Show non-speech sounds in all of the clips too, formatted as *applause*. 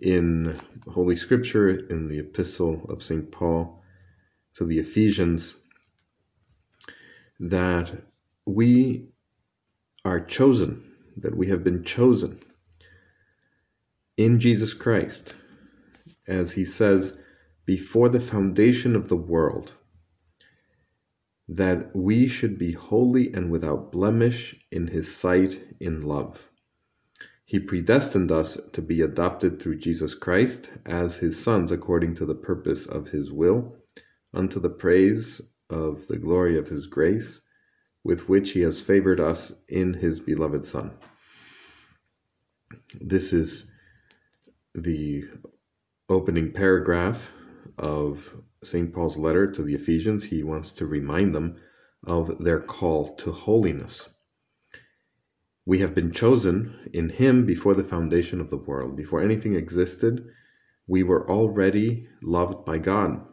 in Holy Scripture in the Epistle of St. Paul to the Ephesians that we are chosen, that we have been chosen in Jesus Christ, as he says, before the foundation of the world, that we should be holy and without blemish in his sight in love. He predestined us to be adopted through Jesus Christ as his sons according to the purpose of his will, unto the praise of the glory of his grace, with which he has favored us in his beloved Son. This is the opening paragraph of St. Paul's letter to the Ephesians. He wants to remind them of their call to holiness. We have been chosen in Him before the foundation of the world. Before anything existed, we were already loved by God.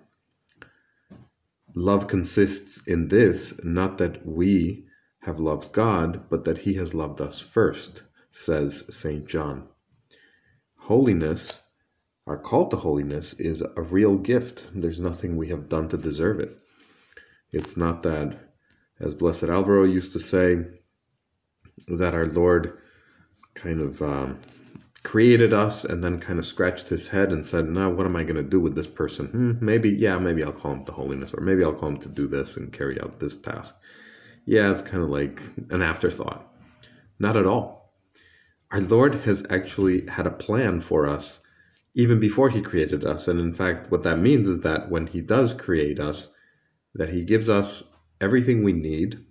Love consists in this, not that we have loved God, but that He has loved us first, says St. John. Holiness, our call to holiness, is a real gift. There's nothing we have done to deserve it. It's not that, as Blessed Alvaro used to say, that our Lord kind of um, created us and then kind of scratched his head and said, "Now, what am I going to do with this person? Hmm, maybe, yeah, maybe I'll call him to holiness, or maybe I'll call him to do this and carry out this task." Yeah, it's kind of like an afterthought. Not at all. Our Lord has actually had a plan for us even before He created us, and in fact, what that means is that when He does create us, that He gives us everything we need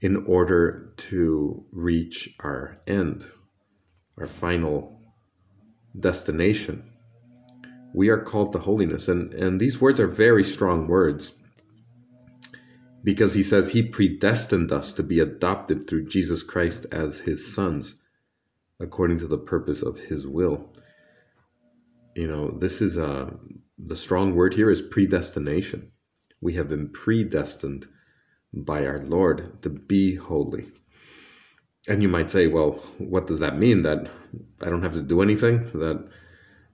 in order to reach our end, our final destination. We are called to holiness. And, and these words are very strong words because he says he predestined us to be adopted through Jesus Christ as his sons according to the purpose of his will. You know, this is a, uh, the strong word here is predestination. We have been predestined by our Lord to be holy. And you might say, well, what does that mean? That I don't have to do anything? That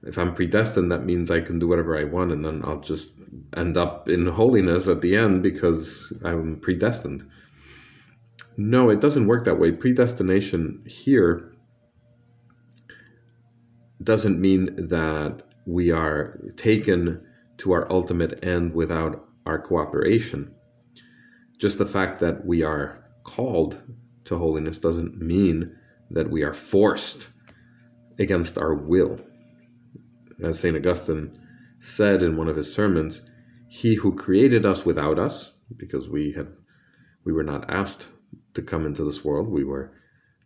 if I'm predestined, that means I can do whatever I want and then I'll just end up in holiness at the end because I'm predestined. No, it doesn't work that way. Predestination here doesn't mean that we are taken to our ultimate end without our cooperation just the fact that we are called to holiness doesn't mean that we are forced against our will. As St. Augustine said in one of his sermons, he who created us without us, because we had we were not asked to come into this world, we were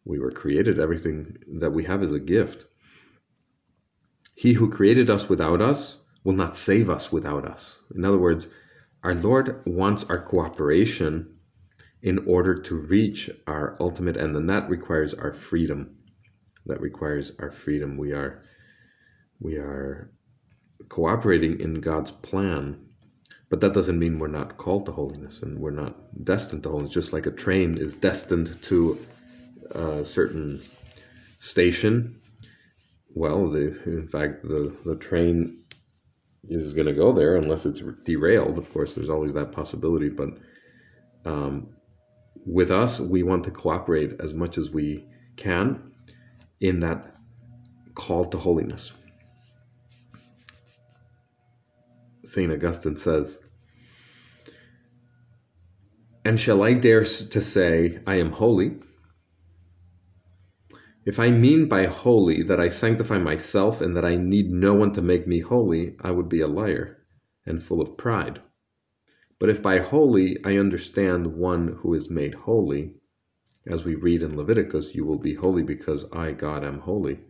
we were created, everything that we have is a gift. He who created us without us will not save us without us. In other words, our Lord wants our cooperation in order to reach our ultimate end, and that requires our freedom. That requires our freedom. We are we are cooperating in God's plan, but that doesn't mean we're not called to holiness and we're not destined to holiness. Just like a train is destined to a certain station, well, the, in fact, the the train is going to go there unless it's derailed. Of course, there's always that possibility. But um, with us, we want to cooperate as much as we can in that call to holiness. St. Augustine says, And shall I dare to say, I am holy? If I mean by holy that I sanctify myself and that I need no one to make me holy, I would be a liar and full of pride. But if by holy I understand one who is made holy, as we read in Leviticus, you will be holy because I, God, am holy,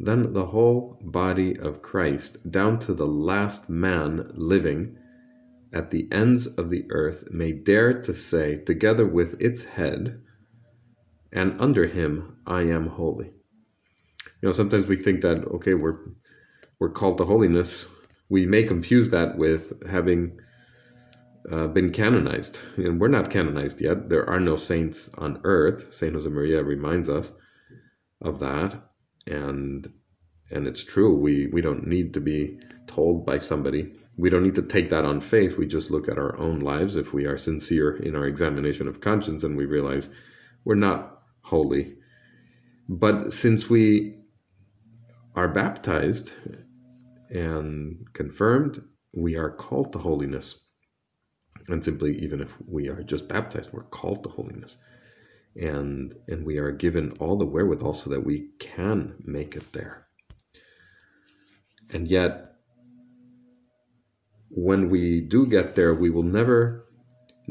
then the whole body of Christ, down to the last man living at the ends of the earth, may dare to say, together with its head, and under him I am holy. You know, sometimes we think that okay, we're we're called to holiness. We may confuse that with having uh, been canonized, and we're not canonized yet. There are no saints on earth. Saint Josemaria reminds us of that, and and it's true. We we don't need to be told by somebody. We don't need to take that on faith. We just look at our own lives if we are sincere in our examination of conscience and we realize we're not holy. But since we are baptized and confirmed, we are called to holiness. And simply, even if we are just baptized, we're called to holiness. And, and we are given all the wherewithal so that we can make it there. And yet, when we do get there, we will never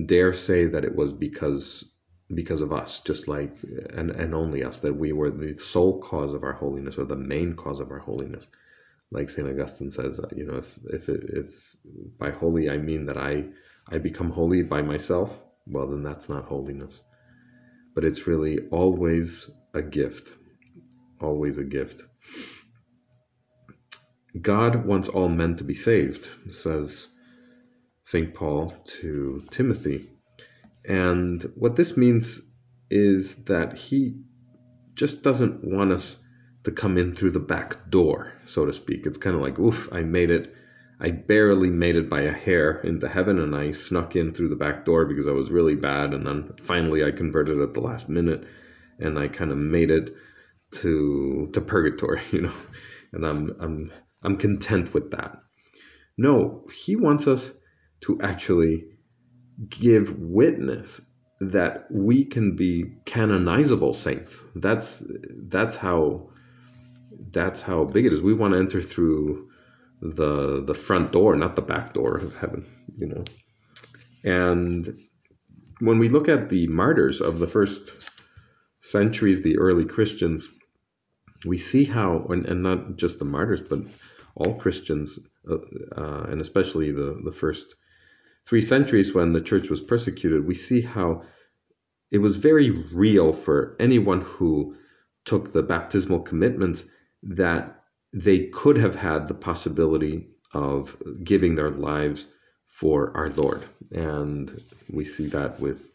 dare say that it was because because of us, just like and, and only us, that we were the sole cause of our holiness or the main cause of our holiness. Like Saint Augustine says, uh, you know, if if if by holy I mean that I I become holy by myself, well then that's not holiness. But it's really always a gift, always a gift. God wants all men to be saved, says St. Paul to Timothy. And what this means is that he just doesn't want us to come in through the back door, so to speak. It's kind of like, oof, I made it. I barely made it by a hair into heaven and I snuck in through the back door because I was really bad. And then finally I converted at the last minute and I kind of made it to to purgatory, *laughs* you know. And I'm I'm I'm content with that. No, he wants us to actually give witness that we can be canonizable saints. That's that's how that's how big it is. We want to enter through the the front door, not the back door of heaven, you know. And when we look at the martyrs of the first centuries, the early Christians, we see how, and, and not just the martyrs, but all Christians, uh, uh, and especially the, the first three centuries when the church was persecuted, we see how it was very real for anyone who took the baptismal commitments that they could have had the possibility of giving their lives for our Lord. And we see that with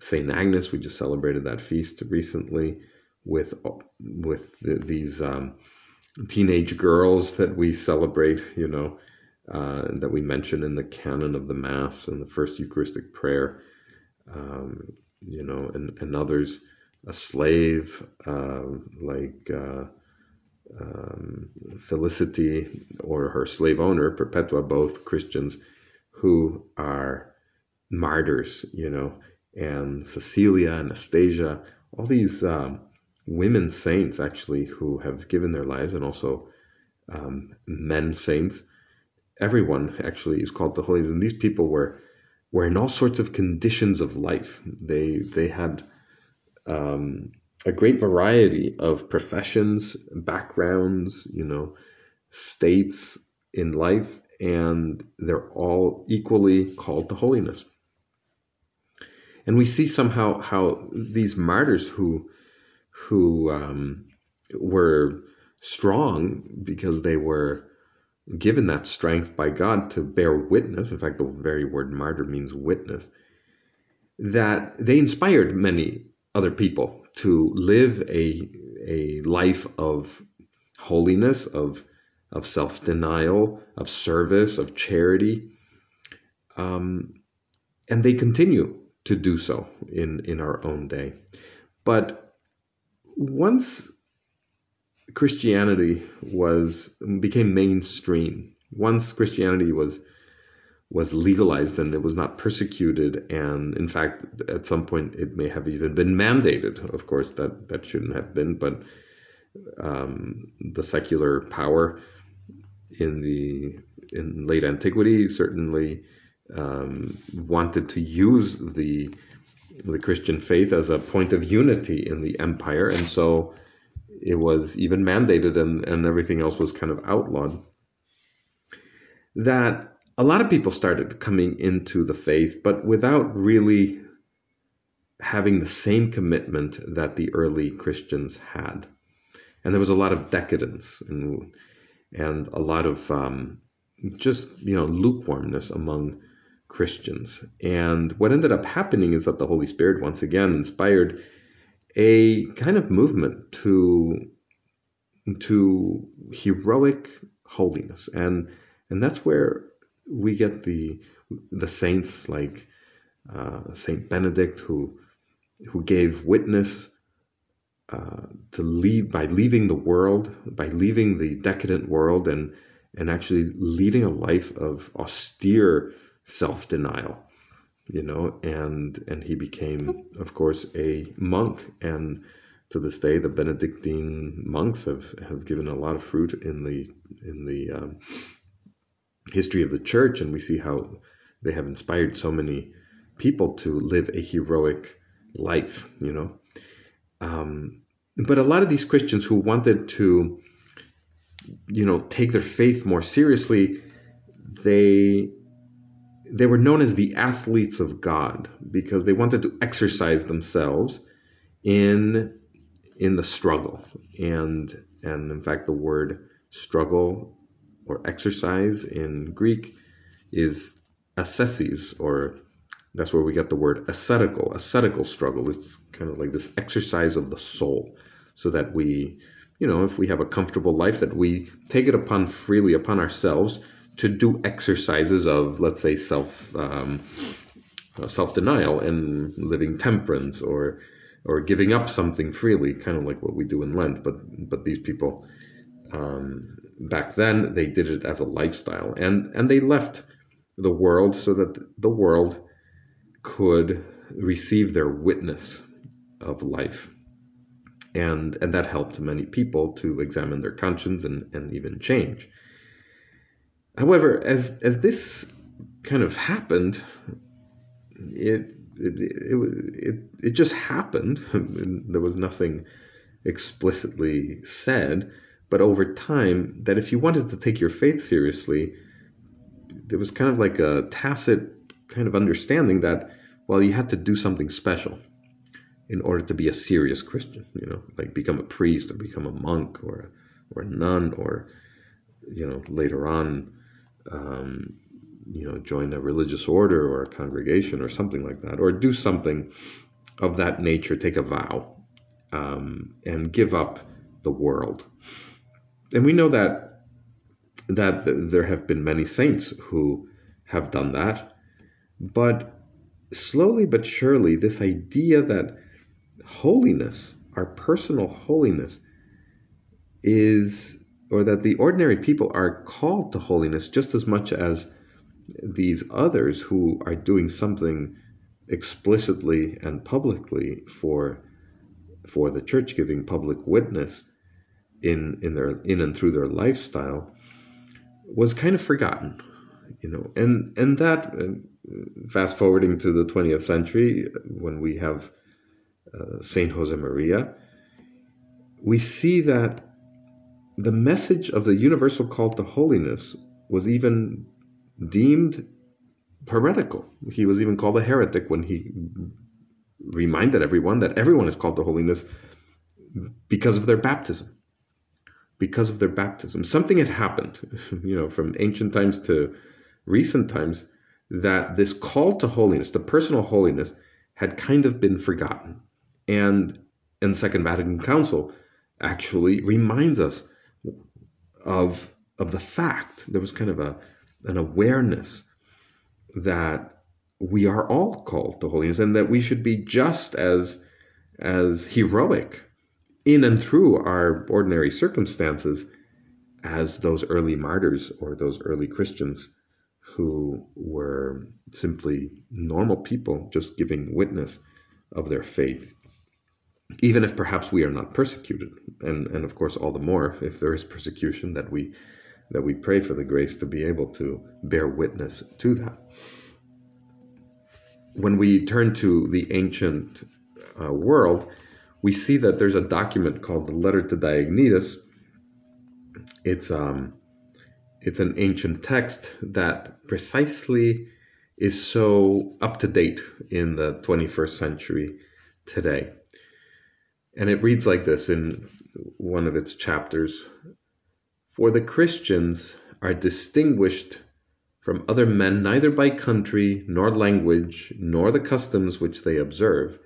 St. Agnes. We just celebrated that feast recently with with the, these um, teenage girls that we celebrate, you know, uh, that we mention in the canon of the Mass and the first Eucharistic prayer, um, you know, and, and others, a slave uh, like uh, um, Felicity or her slave owner, Perpetua, both Christians who are martyrs, you know, and Cecilia, Anastasia, all these um, women saints actually who have given their lives and also um, men saints. Everyone actually is called the holiness, and these people were were in all sorts of conditions of life. They they had um, a great variety of professions, backgrounds, you know, states in life, and they're all equally called to holiness. And we see somehow how these martyrs who who um, were strong because they were given that strength by God to bear witness. In fact, the very word martyr means witness. That they inspired many other people to live a, a life of holiness, of, of self denial, of service, of charity. Um, and they continue to do so in, in our own day. But once Christianity was became mainstream, once Christianity was was legalized and it was not persecuted, and in fact, at some point, it may have even been mandated. Of course, that that shouldn't have been, but um, the secular power in the in late antiquity certainly um, wanted to use the the Christian faith as a point of unity in the empire, and so it was even mandated and, and everything else was kind of outlawed, that a lot of people started coming into the faith, but without really having the same commitment that the early Christians had. And there was a lot of decadence and, and a lot of um, just, you know, lukewarmness among Christians. And what ended up happening is that the Holy Spirit once again inspired a kind of movement to to heroic holiness. And and that's where we get the the saints like uh, Saint Benedict who who gave witness uh, to leave by leaving the world, by leaving the decadent world, and and actually leading a life of austere self-denial, you know, and and he became, of course, a monk, and to this day, the Benedictine monks have have given a lot of fruit in the in the um, history of the church, and we see how they have inspired so many people to live a heroic life, you know. Um, but a lot of these Christians who wanted to, you know, take their faith more seriously, they they were known as the athletes of God because they wanted to exercise themselves in in the struggle and and in fact the word struggle or exercise in Greek is ascesis or that's where we get the word ascetical, ascetical struggle. It's kind of like this exercise of the soul, so that we, you know, if we have a comfortable life, that we take it upon freely upon ourselves to do exercises of, let's say, self um, self denial and living temperance, or or giving up something freely, kind of like what we do in Lent. But but these people um, back then they did it as a lifestyle, and and they left the world so that the world could receive their witness of life. And, and that helped many people to examine their conscience and, and even change. However, as, as this kind of happened, it, it, it, it, it just happened. *laughs* there was nothing explicitly said, but over time, that if you wanted to take your faith seriously, there was kind of like a tacit kind of understanding that, well, you had to do something special in order to be a serious Christian, you know, like become a priest or become a monk or, or a nun or, you know, later on, um, you know, join a religious order or a congregation or something like that, or do something of that nature, take a vow, um, and give up the world. And we know that that there have been many saints who have done that, but slowly but surely, this idea that holiness, our personal holiness, is, or that the ordinary people are called to holiness just as much as these others who are doing something explicitly and publicly for for the church giving public witness in in their in and through their lifestyle was kind of forgotten you know. And and that uh, fast forwarding to the 20th century when we have uh, Saint Josemaria we see that the message of the universal call to holiness was even deemed heretical. He was even called a heretic when he reminded everyone that everyone is called to holiness because of their baptism. Because of their baptism. Something had happened *laughs* you know from ancient times to recent times that this call to holiness, the personal holiness, had kind of been forgotten. And in the Second Vatican Council actually reminds us of of the fact there was kind of a an awareness that we are all called to holiness and that we should be just as as heroic in and through our ordinary circumstances as those early martyrs or those early Christians who were simply normal people just giving witness of their faith, even if perhaps we are not persecuted. And, and of course, all the more if there is persecution that we that we pray for the grace to be able to bear witness to that. When we turn to the ancient uh, world, we see that there's a document called the Letter to Diognetus. It's um, it's an ancient text that precisely is so up to date in the 21st century today. And it reads like this in one of its chapters For the Christians are distinguished from other men neither by country, nor language, nor the customs which they observe,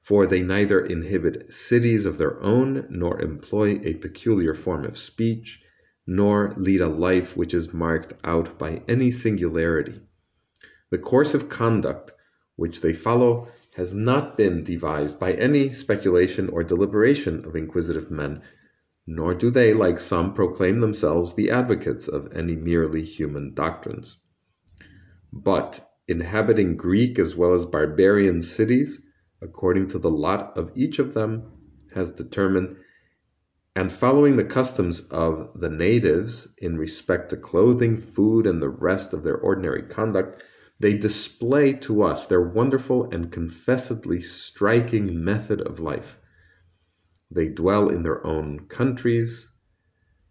for they neither inhabit cities of their own, nor employ a peculiar form of speech, nor lead a life which is marked out by any singularity. The course of conduct which they follow has not been devised by any speculation or deliberation of inquisitive men, nor do they, like some, proclaim themselves the advocates of any merely human doctrines. But, inhabiting Greek as well as barbarian cities, according to the lot of each of them, has determined, and following the customs of the natives in respect to clothing, food, and the rest of their ordinary conduct, they display to us their wonderful and confessedly striking method of life. They dwell in their own countries,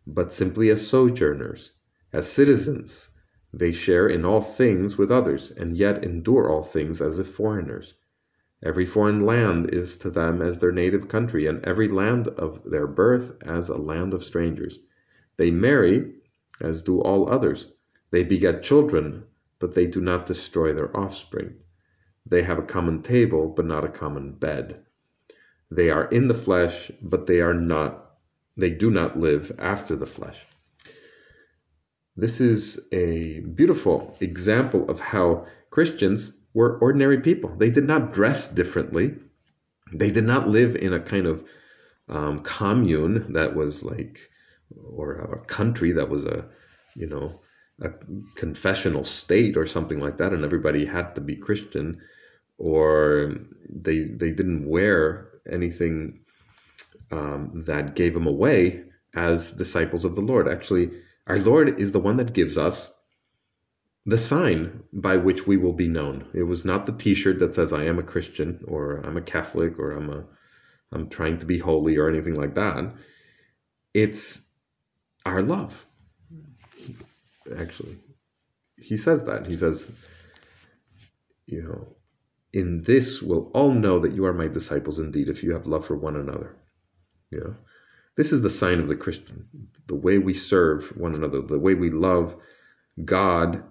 but simply as sojourners, as citizens. They share in all things with others, and yet endure all things as if foreigners. Every foreign land is to them as their native country, and every land of their birth as a land of strangers. They marry, as do all others. They beget children, but they do not destroy their offspring. They have a common table, but not a common bed. They are in the flesh, but they are not, they do not live after the flesh. This is a beautiful example of how Christians were ordinary people. They did not dress differently. They did not live in a kind of um, commune that was like, or a country that was a, you know, a confessional state or something like that, and everybody had to be Christian, or they they didn't wear anything um, that gave them away as disciples of the Lord. Actually, our Lord is the one that gives us the sign by which we will be known. It was not the T-shirt that says "I am a Christian" or "I'm a Catholic" or "I'm a I'm trying to be holy" or anything like that. It's our love. Actually, he says that. He says, you know, in this will all know that you are my disciples indeed, if you have love for one another. You know, this is the sign of the Christian. The way we serve one another, the way we love God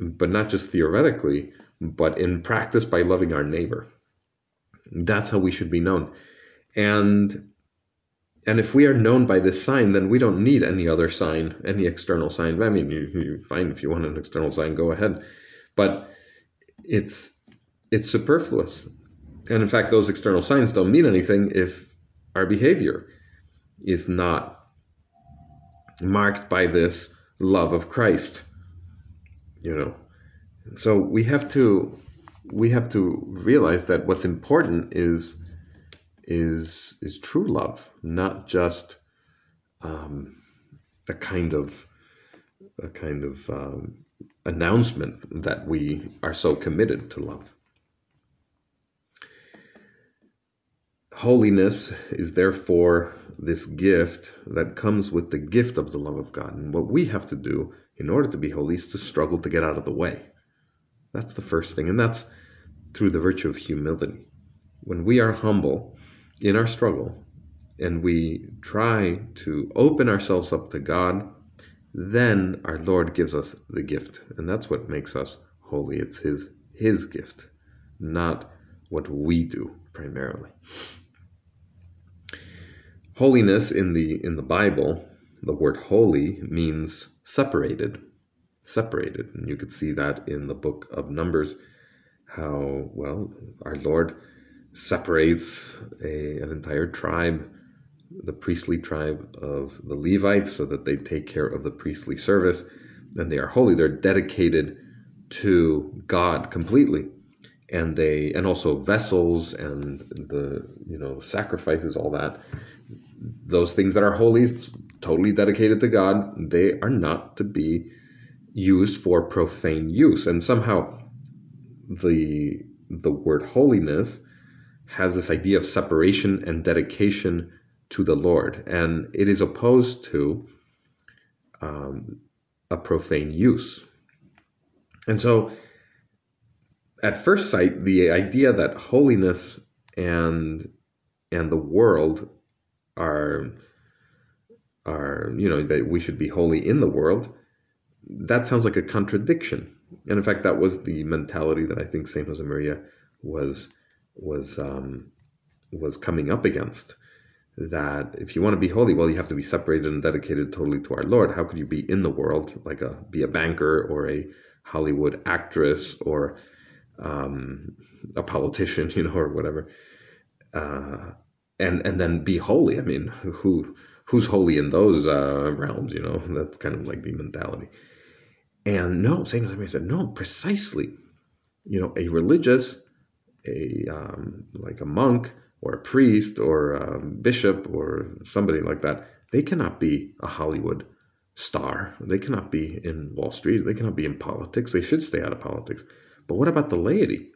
but not just theoretically, but in practice by loving our neighbor. That's how we should be known. And and if we are known by this sign, then we don't need any other sign, any external sign. I mean, you, you fine if you want an external sign, go ahead. But it's it's superfluous. And in fact, those external signs don't mean anything if our behavior is not marked by this love of Christ you know so we have to we have to realize that what's important is is is true love not just um, a kind of a kind of um, announcement that we are so committed to love holiness is therefore this gift that comes with the gift of the love of God and what we have to do in order to be holy is to struggle to get out of the way. That's the first thing, and that's through the virtue of humility. When we are humble in our struggle and we try to open ourselves up to God, then our Lord gives us the gift, and that's what makes us holy. It's His His gift, not what we do primarily. Holiness in the in the Bible, the word holy means separated, separated. And you could see that in the book of Numbers, how, well, our Lord separates a, an entire tribe, the priestly tribe of the Levites, so that they take care of the priestly service. And they are holy, they're dedicated to God completely. And they, and also vessels and the, you know, sacrifices, all that. Those things that are holy totally dedicated to God, they are not to be used for profane use. And somehow the the word holiness has this idea of separation and dedication to the Lord, and it is opposed to um, a profane use. And so, at first sight, the idea that holiness and and the world are are you know that we should be holy in the world that sounds like a contradiction and in fact that was the mentality that i think saint josemaria was was um, was coming up against that if you want to be holy well you have to be separated and dedicated totally to our lord how could you be in the world like a be a banker or a hollywood actress or um, a politician *laughs* you know or whatever uh, and and then be holy. I mean, who who's holy in those uh, realms? You know, that's kind of like the mentality. And no, Saint said no, precisely. You know, a religious, a um, like a monk or a priest or a bishop or somebody like that, they cannot be a Hollywood star. They cannot be in Wall Street. They cannot be in politics. They should stay out of politics. But what about the laity?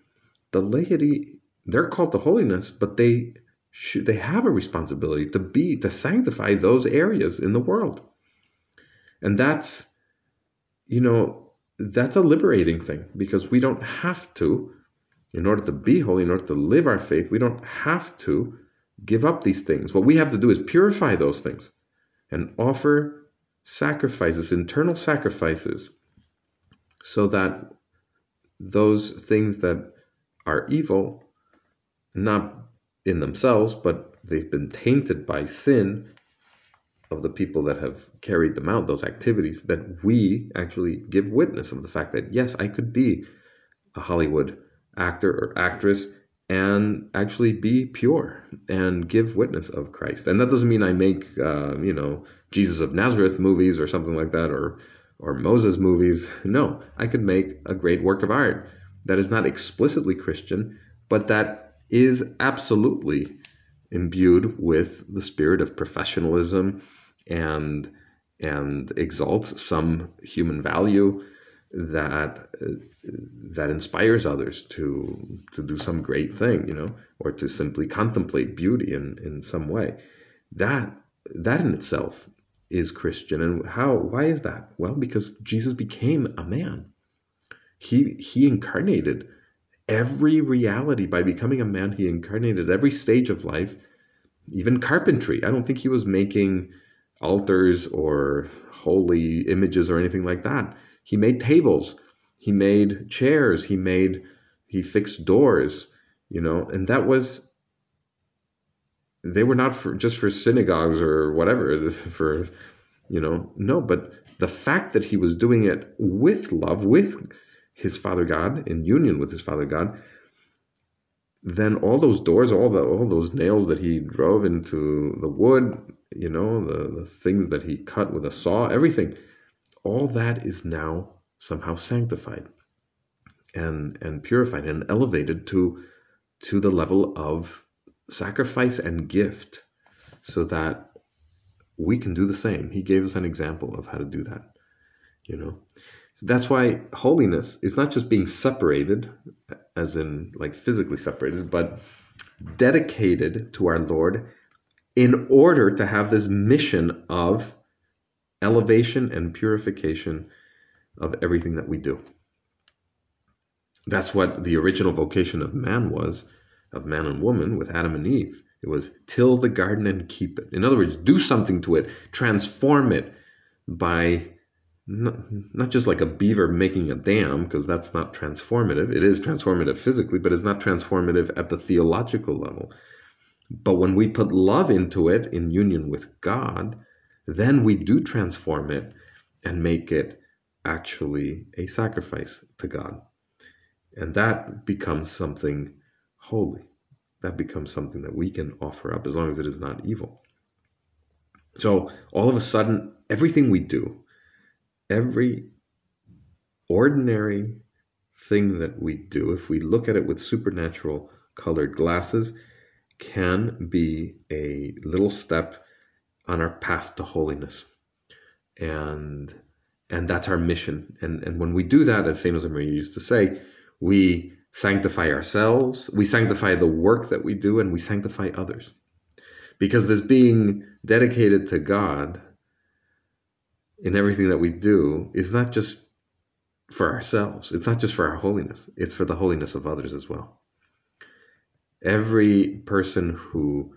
The laity, they're called to holiness, but they should they have a responsibility to be to sanctify those areas in the world and that's you know that's a liberating thing because we don't have to in order to be holy in order to live our faith we don't have to give up these things. What we have to do is purify those things and offer sacrifices internal sacrifices so that those things that are evil not in themselves, but they've been tainted by sin of the people that have carried them out, those activities, that we actually give witness of the fact that, yes, I could be a Hollywood actor or actress and actually be pure and give witness of Christ. And that doesn't mean I make, uh, you know, Jesus of Nazareth movies or something like that or, or Moses movies. No, I could make a great work of art that is not explicitly Christian, but that is absolutely imbued with the spirit of professionalism and and exalts some human value that that inspires others to to do some great thing, you know, or to simply contemplate beauty in in some way. That that in itself is Christian. And how why is that? Well, because Jesus became a man. He he incarnated every reality by becoming a man. He incarnated every stage of life, even carpentry. I don't think he was making altars or holy images or anything like that. He made tables, he made chairs, he made he fixed doors, you know, and that was they were not for just for synagogues or whatever *laughs* for you know no but the fact that he was doing it with love with his Father God, in union with his Father God, then all those doors, all the all those nails that he drove into the wood, you know, the, the things that he cut with a saw, everything, all that is now somehow sanctified and and purified and elevated to to the level of sacrifice and gift so that we can do the same. He gave us an example of how to do that, you know. That's why holiness is not just being separated, as in like physically separated, but dedicated to our Lord in order to have this mission of elevation and purification of everything that we do. That's what the original vocation of man was, of man and woman with Adam and Eve. It was till the garden and keep it. In other words, do something to it, transform it by not, not just like a beaver making a dam, because that's not transformative. It is transformative physically, but it's not transformative at the theological level. But when we put love into it in union with God, then we do transform it and make it actually a sacrifice to God. And that becomes something holy. That becomes something that we can offer up as long as it is not evil. So all of a sudden, everything we do, every ordinary thing that we do, if we look at it with supernatural colored glasses, can be a little step on our path to holiness. And and that's our mission. And and when we do that, as Saint Josemaria used to say, we sanctify ourselves, we sanctify the work that we do, and we sanctify others. Because this being dedicated to God in everything that we do is not just for ourselves, it's not just for our holiness, it's for the holiness of others as well. Every person who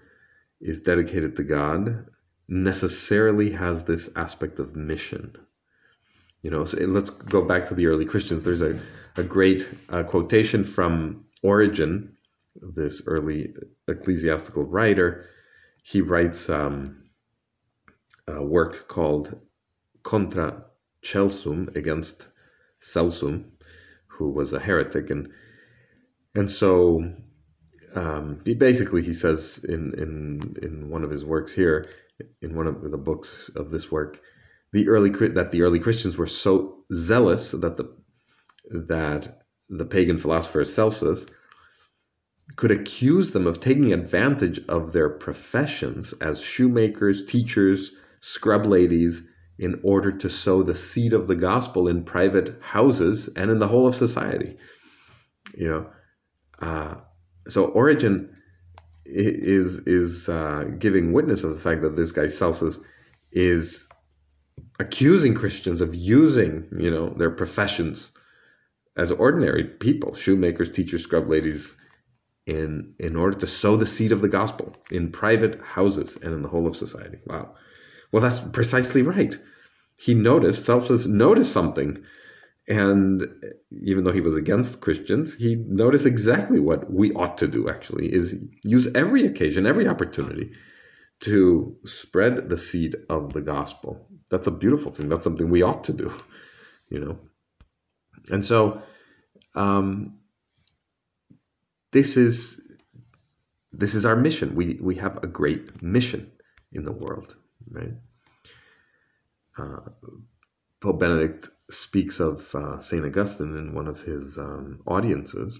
is dedicated to God necessarily has this aspect of mission. You know, so let's go back to the early Christians. There's a, a great uh, quotation from Origen, this early ecclesiastical writer. He writes um, a work called Contra Celsum, against Celsum, who was a heretic. And, and so um, he basically he says in, in, in one of his works here, in one of the books of this work, the early that the early Christians were so zealous that the that the pagan philosopher Celsus could accuse them of taking advantage of their professions as shoemakers, teachers, scrub ladies in order to sow the seed of the gospel in private houses and in the whole of society. You know, uh, so Origen is is uh, giving witness of the fact that this guy Celsus is accusing Christians of using, you know, their professions as ordinary people, shoemakers, teachers, scrub ladies, in in order to sow the seed of the gospel in private houses and in the whole of society. Wow. Well, that's precisely right. He noticed, Celsus noticed something and even though he was against Christians, he noticed exactly what we ought to do actually is use every occasion, every opportunity to spread the seed of the gospel. That's a beautiful thing. That's something we ought to do, you know. And so um, this is this is our mission. We we have a great mission in the world, right? Uh, Pope Benedict speaks of uh, St. Augustine in one of his um, audiences.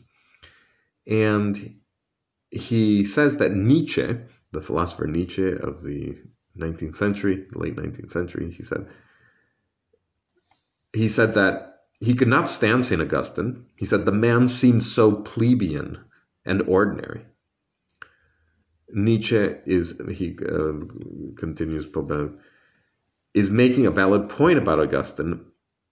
And he says that Nietzsche, the philosopher Nietzsche of the 19th century, late 19th century, he said, he said that he could not stand St. Augustine. He said the man seemed so plebeian and ordinary. Nietzsche is, he uh, continues, Pope Benedict, is making a valid point about Augustine,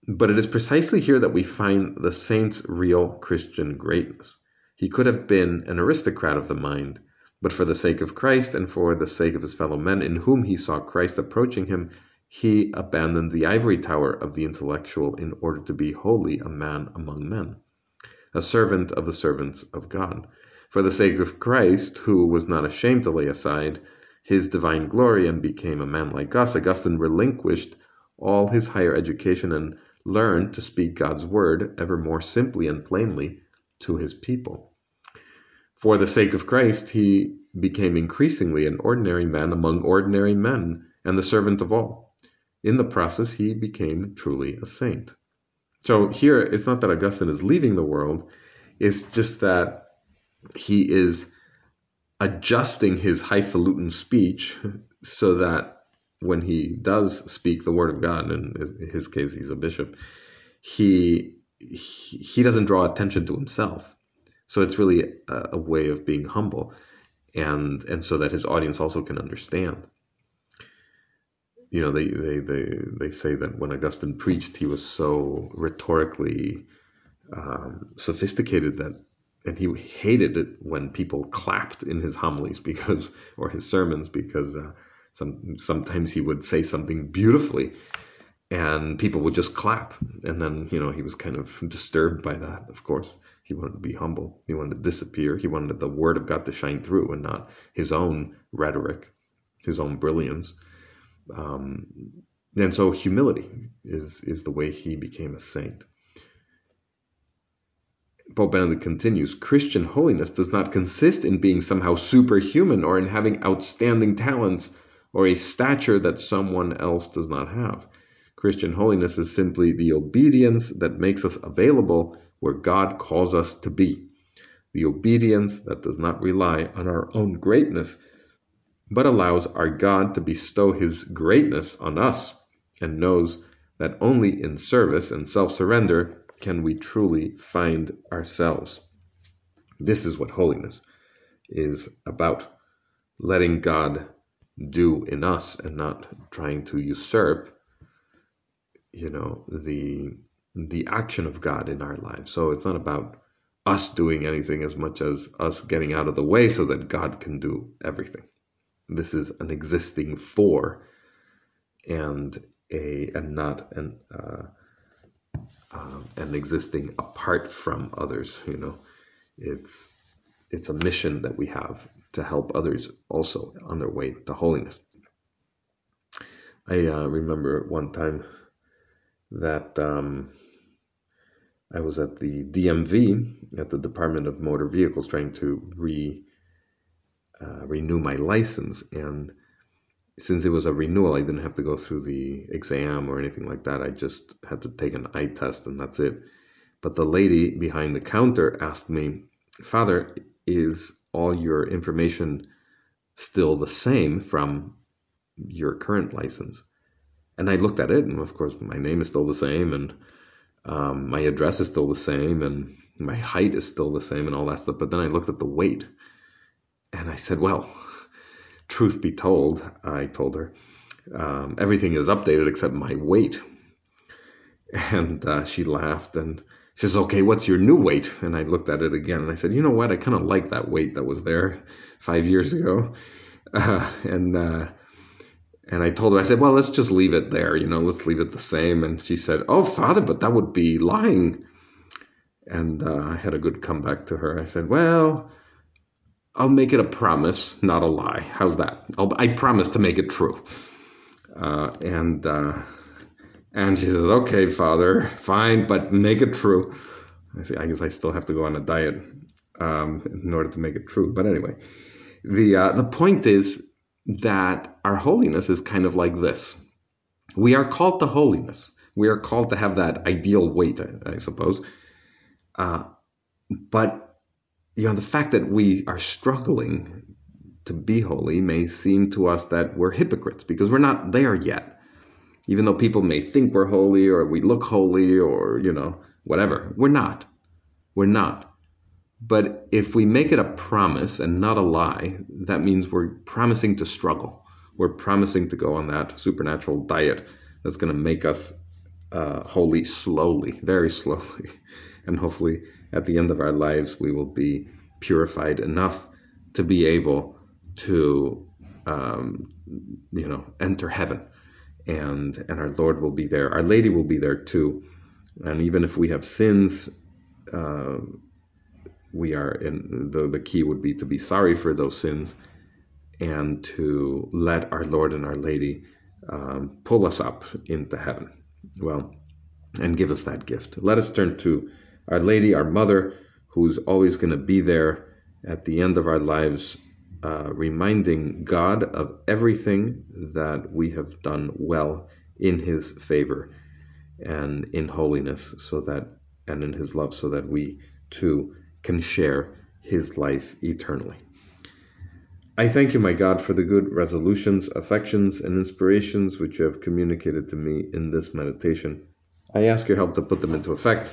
but it is precisely here that we find the saint's real Christian greatness. He could have been an aristocrat of the mind, but for the sake of Christ and for the sake of his fellow men in whom he saw Christ approaching him, he abandoned the ivory tower of the intellectual in order to be wholly a man among men, a servant of the servants of God. For the sake of Christ, who was not ashamed to lay aside his divine glory and became a man like us, Augustine relinquished all his higher education and learned to speak God's word ever more simply and plainly to his people. For the sake of Christ, he became increasingly an ordinary man among ordinary men and the servant of all. In the process, he became truly a saint. So here, it's not that Augustine is leaving the world, it's just that he is adjusting his highfalutin speech so that when he does speak the word of God, and in his case he's a bishop, he he doesn't draw attention to himself. So it's really a, a way of being humble, and and so that his audience also can understand. You know, they they they they say that when Augustine preached, he was so rhetorically um, sophisticated that and he hated it when people clapped in his homilies because or his sermons because uh, some sometimes he would say something beautifully, and people would just clap. And then you know he was kind of disturbed by that. Of course, he wanted to be humble. He wanted to disappear. He wanted the word of God to shine through, and not his own rhetoric, his own brilliance. Um, and so humility is is the way he became a saint. Pope Benedict continues Christian holiness does not consist in being somehow superhuman or in having outstanding talents or a stature that someone else does not have. Christian holiness is simply the obedience that makes us available where God calls us to be. The obedience that does not rely on our own greatness, but allows our God to bestow his greatness on us and knows that only in service and self surrender can we truly find ourselves. This is what holiness is about letting God do in us and not trying to usurp you know the the action of God in our lives. So it's not about us doing anything as much as us getting out of the way so that God can do everything. This is an existing for and a and not an uh, uh, an existing apart from others. You know, it's it's a mission that we have to help others also on their way to holiness. I uh, remember one time that um, I was at the DMV at the Department of Motor Vehicles trying to re uh, renew my license, and since it was a renewal, I didn't have to go through the exam or anything like that. I just had to take an eye test, and that's it. But the lady behind the counter asked me, "Father, is all your information still the same from your current license?" And I looked at it, and of course, my name is still the same, and um, my address is still the same, and my height is still the same, and all that stuff. But then I looked at the weight, and I said, "Well, truth be told," I told her, um, everything is updated except my weight. And uh, she laughed and says, "Okay, what's your new weight?" And I looked at it again, and I said, "You know what? I kind of like that weight that was there five years ago." *laughs* Uh, and uh, and I told her, I said, well, let's just leave it there, you know, let's leave it the same. And she said, oh, father, but that would be lying. And uh, I had a good comeback to her. I said, well, I'll make it a promise, not a lie. How's that? I'll, i promise to make it true. Uh, and uh, and she says, okay, father, fine, but make it true. I say, I guess I still have to go on a diet um, in order to make it true. But anyway, the uh, the point is that our holiness is kind of like this. We are called to holiness. We are called to have that ideal weight, I, I suppose. Uh, but you know, the fact that we are struggling to be holy may seem to us that we're hypocrites because we're not there yet. Even though people may think we're holy or we look holy or, you know, whatever, we're not. We're not. But if we make it a promise and not a lie, that means we're promising to struggle. We're promising to go on that supernatural diet that's going to make us uh, holy slowly, very *laughs* slowly. And hopefully, at the end of our lives, we will be purified enough to be able to, um, you know, enter heaven. And, and our Lord will be there. Our Lady will be there too. And even if we have sins, uh, we are in the, the key would be to be sorry for those sins and to let our Lord and our Lady um, pull us up into heaven. Well, and give us that gift. Let us turn to Our Lady, our Mother, who's always going to be there at the end of our lives, uh, reminding God of everything that we have done well in His favor and in holiness, so that and in His love, so that we too can share his life eternally. I thank you, my God, for the good resolutions, affections, and inspirations which you have communicated to me in this meditation. I ask your help to put them into effect.